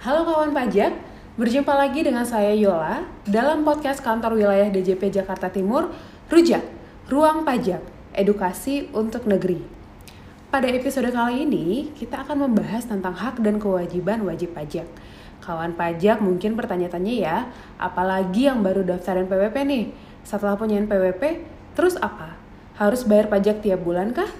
Halo kawan pajak, berjumpa lagi dengan saya Yola dalam podcast kantor wilayah DJP Jakarta Timur, Rujak, Ruang Pajak, Edukasi untuk Negeri. Pada episode kali ini, kita akan membahas tentang hak dan kewajiban wajib pajak. Kawan pajak mungkin pertanyaan-tanya ya, apalagi yang baru daftarin PWP nih? Setelah punya PWP, terus apa? Harus bayar pajak tiap bulan kah?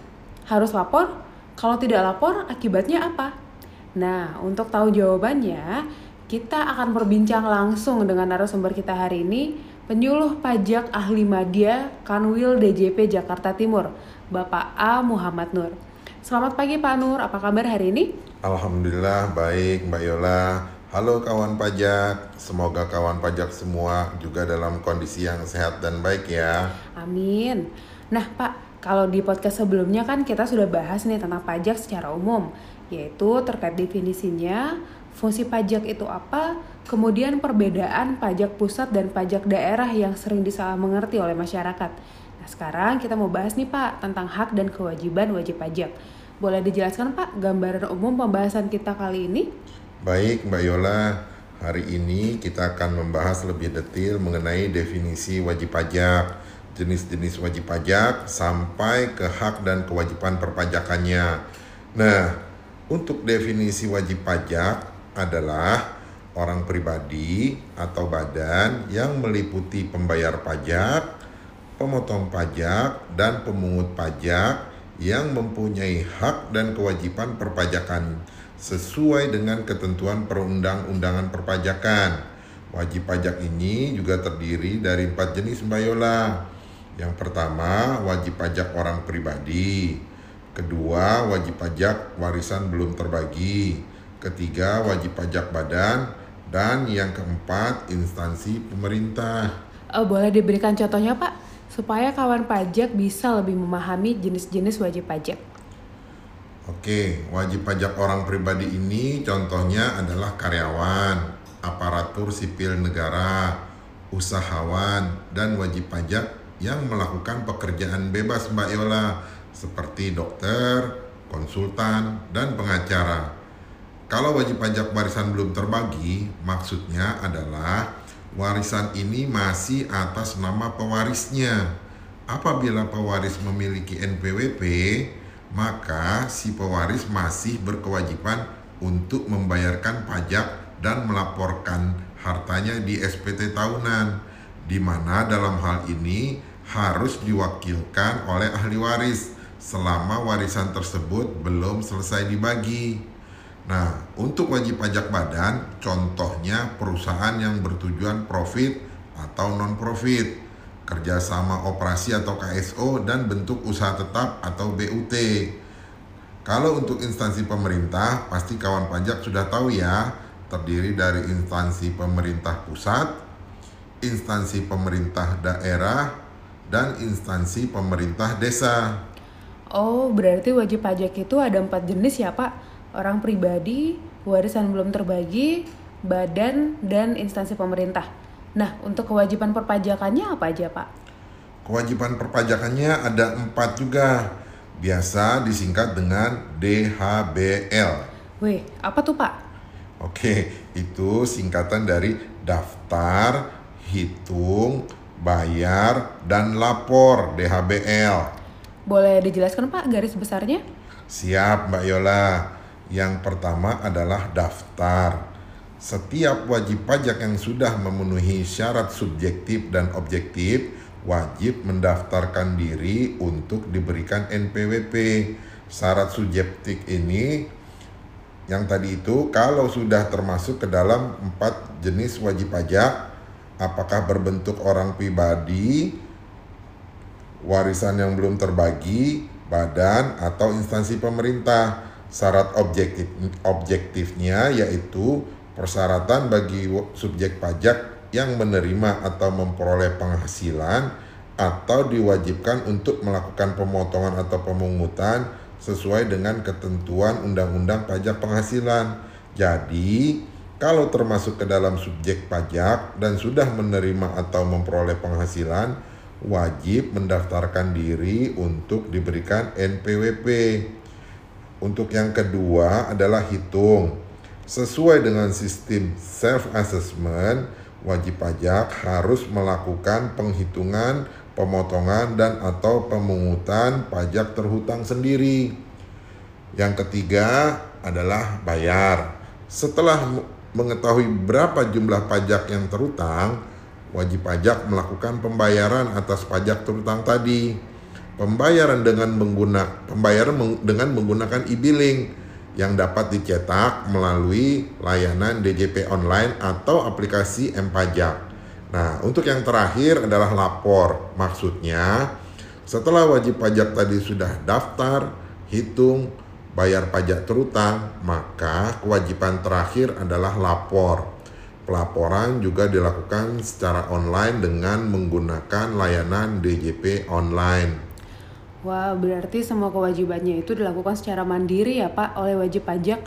Harus lapor? Kalau tidak lapor, akibatnya apa? Nah, untuk tahu jawabannya, kita akan berbincang langsung dengan narasumber kita hari ini, penyuluh pajak ahli media Kanwil DJP Jakarta Timur, Bapak A. Muhammad Nur. Selamat pagi Pak Nur, apa kabar hari ini? Alhamdulillah baik Mbak Yola. Halo kawan pajak, semoga kawan pajak semua juga dalam kondisi yang sehat dan baik ya. Amin. Nah Pak, kalau di podcast sebelumnya kan kita sudah bahas nih tentang pajak secara umum yaitu terkait definisinya, fungsi pajak itu apa, kemudian perbedaan pajak pusat dan pajak daerah yang sering disalah mengerti oleh masyarakat. Nah, sekarang kita mau bahas nih Pak tentang hak dan kewajiban wajib pajak. Boleh dijelaskan Pak gambaran umum pembahasan kita kali ini? Baik Mbak Yola, hari ini kita akan membahas lebih detail mengenai definisi wajib pajak, jenis-jenis wajib pajak, sampai ke hak dan kewajiban perpajakannya. Nah, untuk definisi wajib pajak adalah orang pribadi atau badan yang meliputi pembayar pajak, pemotong pajak, dan pemungut pajak yang mempunyai hak dan kewajiban perpajakan sesuai dengan ketentuan perundang-undangan perpajakan. Wajib pajak ini juga terdiri dari empat jenis Bayola. Yang pertama, wajib pajak orang pribadi. Kedua, wajib pajak warisan belum terbagi. Ketiga, wajib pajak badan. Dan yang keempat, instansi pemerintah. Oh, boleh diberikan contohnya Pak? Supaya kawan pajak bisa lebih memahami jenis-jenis wajib pajak. Oke, wajib pajak orang pribadi ini contohnya adalah karyawan, aparatur sipil negara, usahawan, dan wajib pajak yang melakukan pekerjaan bebas Mbak Yola seperti dokter, konsultan, dan pengacara. Kalau wajib pajak warisan belum terbagi, maksudnya adalah warisan ini masih atas nama pewarisnya. Apabila pewaris memiliki NPWP, maka si pewaris masih berkewajiban untuk membayarkan pajak dan melaporkan hartanya di SPT tahunan, di mana dalam hal ini harus diwakilkan oleh ahli waris selama warisan tersebut belum selesai dibagi. Nah, untuk wajib pajak badan, contohnya perusahaan yang bertujuan profit atau non-profit, kerjasama operasi atau KSO, dan bentuk usaha tetap atau BUT. Kalau untuk instansi pemerintah, pasti kawan pajak sudah tahu ya, terdiri dari instansi pemerintah pusat, instansi pemerintah daerah, dan instansi pemerintah desa. Oh, berarti wajib pajak itu ada empat jenis ya Pak? Orang pribadi, warisan belum terbagi, badan, dan instansi pemerintah. Nah, untuk kewajiban perpajakannya apa aja Pak? Kewajiban perpajakannya ada empat juga, biasa disingkat dengan DHBL. Wih, apa tuh Pak? Oke, itu singkatan dari daftar, hitung, bayar, dan lapor DHBL. Boleh dijelaskan Pak garis besarnya? Siap Mbak Yola. Yang pertama adalah daftar. Setiap wajib pajak yang sudah memenuhi syarat subjektif dan objektif wajib mendaftarkan diri untuk diberikan NPWP. Syarat subjektif ini yang tadi itu kalau sudah termasuk ke dalam empat jenis wajib pajak, apakah berbentuk orang pribadi, warisan yang belum terbagi, badan atau instansi pemerintah. Syarat objektif objektifnya yaitu persyaratan bagi subjek pajak yang menerima atau memperoleh penghasilan atau diwajibkan untuk melakukan pemotongan atau pemungutan sesuai dengan ketentuan Undang-Undang Pajak Penghasilan. Jadi, kalau termasuk ke dalam subjek pajak dan sudah menerima atau memperoleh penghasilan, wajib mendaftarkan diri untuk diberikan NPWP. Untuk yang kedua adalah hitung. Sesuai dengan sistem self-assessment, wajib pajak harus melakukan penghitungan, pemotongan, dan atau pemungutan pajak terhutang sendiri. Yang ketiga adalah bayar. Setelah mengetahui berapa jumlah pajak yang terhutang, wajib pajak melakukan pembayaran atas pajak terhutang tadi. Pembayaran dengan menggunakan pembayaran dengan menggunakan e-billing yang dapat dicetak melalui layanan DJP online atau aplikasi M-Pajak. Nah, untuk yang terakhir adalah lapor. Maksudnya, setelah wajib pajak tadi sudah daftar, hitung, bayar pajak terutang, maka kewajiban terakhir adalah lapor. Pelaporan juga dilakukan secara online dengan menggunakan layanan DJP online. Wah, berarti semua kewajibannya itu dilakukan secara mandiri ya Pak oleh wajib pajak?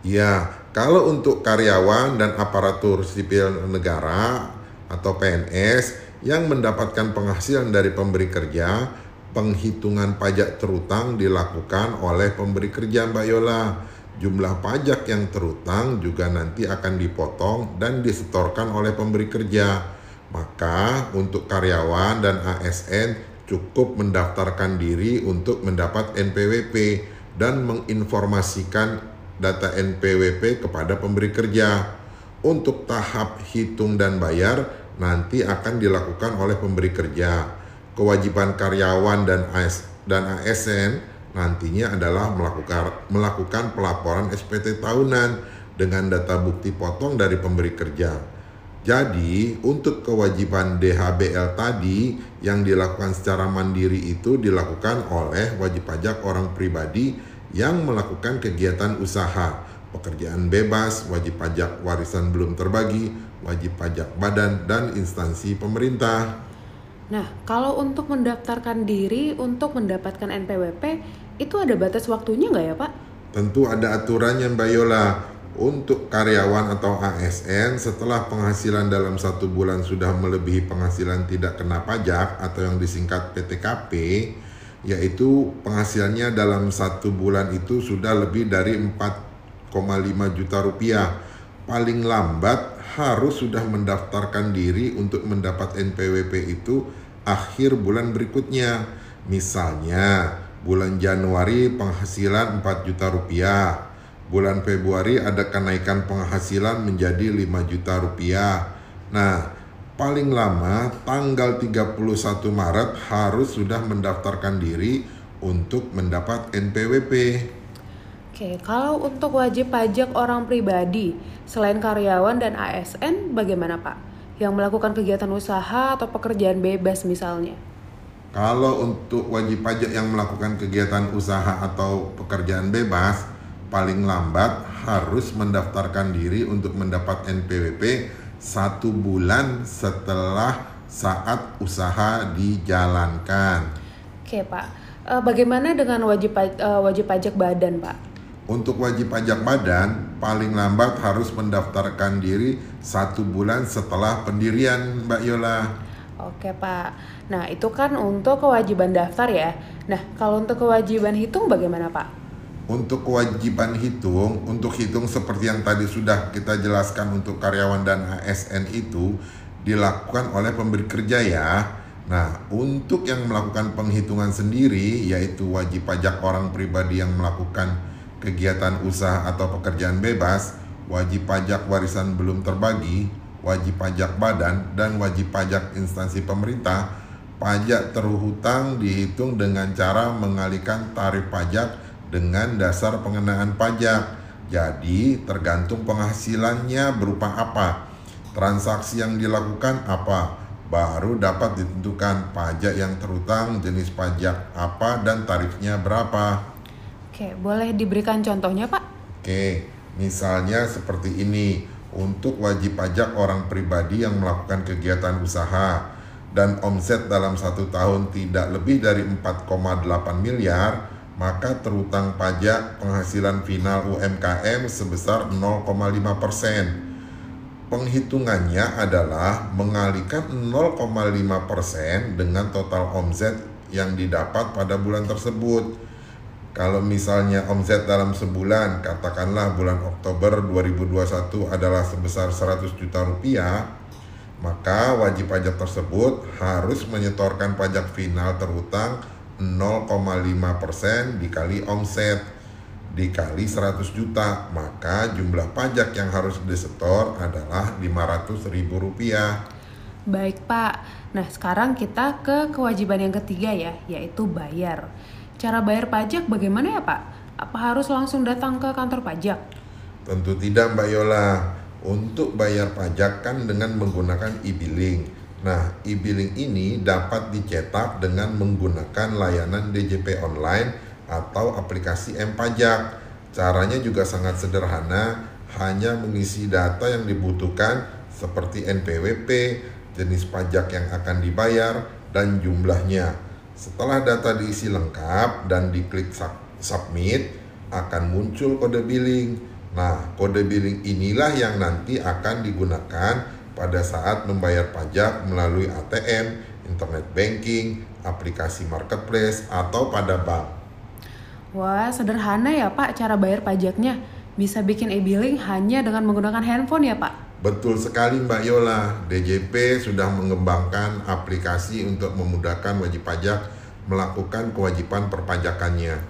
Ya, kalau untuk karyawan dan aparatur sipil negara atau PNS yang mendapatkan penghasilan dari pemberi kerja, penghitungan pajak terutang dilakukan oleh pemberi kerja Mbak Yola. Jumlah pajak yang terutang juga nanti akan dipotong dan disetorkan oleh pemberi kerja. Maka untuk karyawan dan ASN cukup mendaftarkan diri untuk mendapat NPWP dan menginformasikan data NPWP kepada pemberi kerja. Untuk tahap hitung dan bayar nanti akan dilakukan oleh pemberi kerja. Kewajiban karyawan dan AS dan ASN nantinya adalah melakukan melakukan pelaporan SPT tahunan dengan data bukti potong dari pemberi kerja. Jadi, untuk kewajiban DHBL tadi yang dilakukan secara mandiri itu dilakukan oleh wajib pajak orang pribadi yang melakukan kegiatan usaha, pekerjaan bebas, wajib pajak warisan belum terbagi, wajib pajak badan, dan instansi pemerintah. Nah, kalau untuk mendaftarkan diri untuk mendapatkan NPWP, itu ada batas waktunya nggak ya Pak? Tentu ada aturannya Mbak Yola. Untuk karyawan atau ASN setelah penghasilan dalam satu bulan sudah melebihi penghasilan tidak kena pajak atau yang disingkat PTKP yaitu penghasilannya dalam satu bulan itu sudah lebih dari 4,5 juta rupiah. Paling lambat harus sudah mendaftarkan diri untuk mendapat NPWP itu akhir bulan berikutnya. Misalnya bulan Januari penghasilan 4 juta rupiah bulan Februari ada kenaikan penghasilan menjadi 5 juta rupiah. Nah, paling lama tanggal 31 Maret harus sudah mendaftarkan diri untuk mendapat NPWP. Oke, kalau untuk wajib pajak orang pribadi, selain karyawan dan ASN, bagaimana Pak? Yang melakukan kegiatan usaha atau pekerjaan bebas misalnya? Kalau untuk wajib pajak yang melakukan kegiatan usaha atau pekerjaan bebas, paling lambat harus mendaftarkan diri untuk mendapat NPWP satu bulan setelah saat usaha dijalankan. Oke Pak, e, bagaimana dengan wajib e, wajib pajak badan Pak? Untuk wajib pajak badan paling lambat harus mendaftarkan diri satu bulan setelah pendirian Mbak Yola. Oke Pak, nah itu kan untuk kewajiban daftar ya. Nah kalau untuk kewajiban hitung bagaimana Pak? untuk kewajiban hitung, untuk hitung seperti yang tadi sudah kita jelaskan untuk karyawan dan ASN itu dilakukan oleh pemberi kerja ya. Nah, untuk yang melakukan penghitungan sendiri yaitu wajib pajak orang pribadi yang melakukan kegiatan usaha atau pekerjaan bebas, wajib pajak warisan belum terbagi, wajib pajak badan dan wajib pajak instansi pemerintah, pajak terhutang dihitung dengan cara mengalihkan tarif pajak dengan dasar pengenaan pajak. Jadi, tergantung penghasilannya berupa apa, transaksi yang dilakukan apa, baru dapat ditentukan pajak yang terutang, jenis pajak apa, dan tarifnya berapa. Oke, boleh diberikan contohnya, Pak? Oke, misalnya seperti ini. Untuk wajib pajak orang pribadi yang melakukan kegiatan usaha dan omset dalam satu tahun tidak lebih dari 4,8 miliar, maka terutang pajak penghasilan final UMKM sebesar 0,5 persen. Penghitungannya adalah mengalihkan 0,5 persen dengan total omset yang didapat pada bulan tersebut. Kalau misalnya omset dalam sebulan, katakanlah bulan Oktober 2021 adalah sebesar 100 juta rupiah, maka wajib pajak tersebut harus menyetorkan pajak final terutang 0,5% dikali omset dikali 100 juta, maka jumlah pajak yang harus disetor adalah 500 ribu rupiah. Baik Pak, nah sekarang kita ke kewajiban yang ketiga ya, yaitu bayar. Cara bayar pajak bagaimana ya Pak? Apa harus langsung datang ke kantor pajak? Tentu tidak Mbak Yola. Untuk bayar pajak kan dengan menggunakan e-billing. Nah, e-billing ini dapat dicetak dengan menggunakan layanan DJP online atau aplikasi M-Pajak. Caranya juga sangat sederhana, hanya mengisi data yang dibutuhkan seperti NPWP, jenis pajak yang akan dibayar, dan jumlahnya. Setelah data diisi lengkap dan diklik submit, akan muncul kode billing. Nah, kode billing inilah yang nanti akan digunakan pada saat membayar pajak melalui ATM, internet banking, aplikasi marketplace, atau pada bank. Wah, sederhana ya Pak cara bayar pajaknya. Bisa bikin e-billing hanya dengan menggunakan handphone ya Pak? Betul sekali Mbak Yola, DJP sudah mengembangkan aplikasi untuk memudahkan wajib pajak melakukan kewajiban perpajakannya.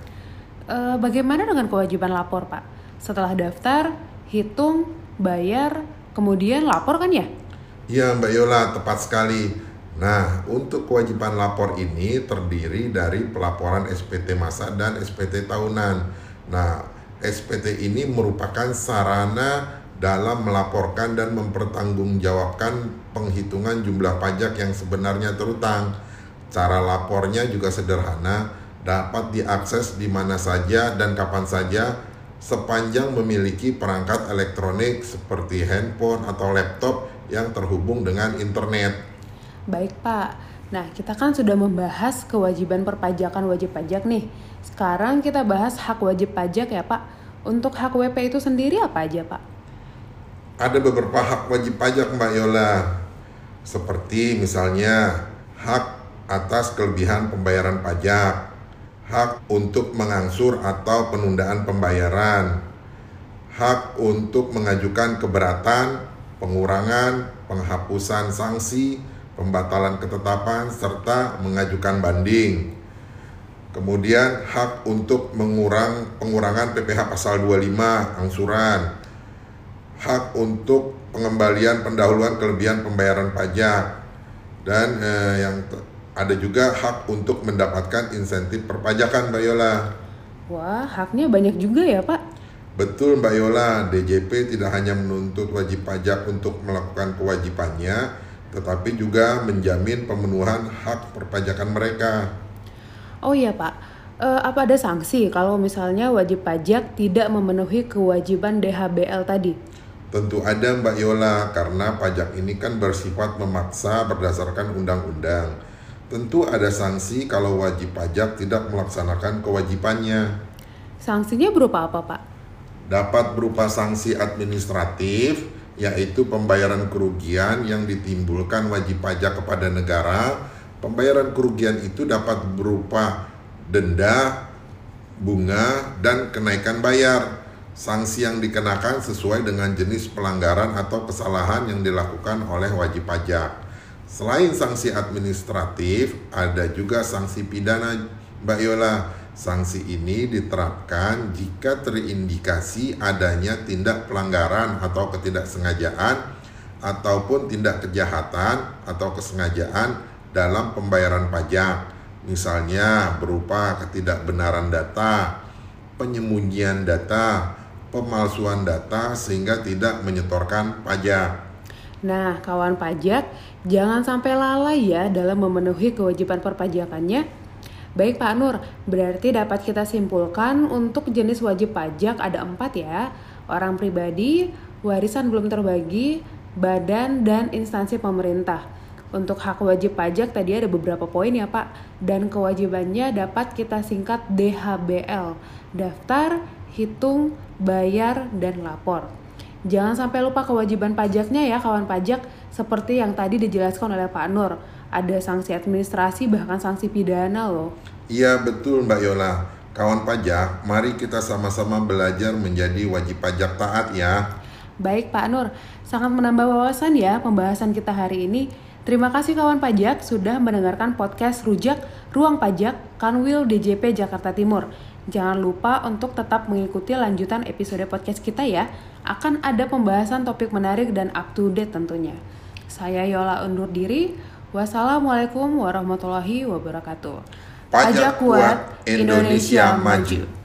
E, bagaimana dengan kewajiban lapor Pak? Setelah daftar, hitung, bayar, kemudian lapor kan ya? Iya Mbak Yola, tepat sekali. Nah, untuk kewajiban lapor ini terdiri dari pelaporan SPT masa dan SPT tahunan. Nah, SPT ini merupakan sarana dalam melaporkan dan mempertanggungjawabkan penghitungan jumlah pajak yang sebenarnya terutang. Cara lapornya juga sederhana, dapat diakses di mana saja dan kapan saja sepanjang memiliki perangkat elektronik seperti handphone atau laptop yang terhubung dengan internet. Baik, Pak. Nah, kita kan sudah membahas kewajiban perpajakan wajib pajak nih. Sekarang kita bahas hak wajib pajak ya, Pak. Untuk hak WP itu sendiri apa aja, Pak? Ada beberapa hak wajib pajak Mbak Yola seperti misalnya hak atas kelebihan pembayaran pajak, hak untuk mengangsur atau penundaan pembayaran, hak untuk mengajukan keberatan, pengurangan, penghapusan sanksi, pembatalan ketetapan serta mengajukan banding. Kemudian hak untuk mengurang pengurangan PPh pasal 25 angsuran, hak untuk pengembalian pendahuluan kelebihan pembayaran pajak dan eh, yang ada juga hak untuk mendapatkan insentif perpajakan Mbak Yola. Wah, haknya banyak juga ya Pak. Betul Mbak Yola, DJP tidak hanya menuntut wajib pajak untuk melakukan kewajibannya, tetapi juga menjamin pemenuhan hak perpajakan mereka. Oh iya Pak, e, apa ada sanksi kalau misalnya wajib pajak tidak memenuhi kewajiban DHBL tadi? Tentu ada Mbak Yola karena pajak ini kan bersifat memaksa berdasarkan undang-undang. Tentu ada sanksi kalau wajib pajak tidak melaksanakan kewajibannya. Sanksinya berupa apa, Pak? Dapat berupa sanksi administratif, yaitu pembayaran kerugian yang ditimbulkan wajib pajak kepada negara. Pembayaran kerugian itu dapat berupa denda, bunga, dan kenaikan bayar sanksi yang dikenakan sesuai dengan jenis pelanggaran atau kesalahan yang dilakukan oleh wajib pajak. Selain sanksi administratif, ada juga sanksi pidana, Mbak Yola. Sanksi ini diterapkan jika terindikasi adanya tindak pelanggaran atau ketidaksengajaan ataupun tindak kejahatan atau kesengajaan dalam pembayaran pajak. Misalnya berupa ketidakbenaran data, penyembunyian data, pemalsuan data sehingga tidak menyetorkan pajak. Nah, kawan pajak, jangan sampai lalai ya dalam memenuhi kewajiban perpajakannya. Baik Pak Nur, berarti dapat kita simpulkan untuk jenis wajib pajak ada empat ya. Orang pribadi, warisan belum terbagi, badan, dan instansi pemerintah. Untuk hak wajib pajak tadi ada beberapa poin ya Pak, dan kewajibannya dapat kita singkat DHBL, daftar, hitung, bayar, dan lapor. Jangan sampai lupa kewajiban pajaknya ya kawan pajak seperti yang tadi dijelaskan oleh Pak Nur. Ada sanksi administrasi bahkan sanksi pidana loh. Iya betul Mbak Yola. Kawan pajak, mari kita sama-sama belajar menjadi wajib pajak taat ya. Baik Pak Nur, sangat menambah wawasan ya pembahasan kita hari ini. Terima kasih kawan pajak sudah mendengarkan podcast Rujak Ruang Pajak Kanwil DJP Jakarta Timur. Jangan lupa untuk tetap mengikuti lanjutan episode podcast kita ya. Akan ada pembahasan topik menarik dan up to date tentunya. Saya Yola undur diri. Wassalamualaikum warahmatullahi wabarakatuh. Pajak kuat, Indonesia maju.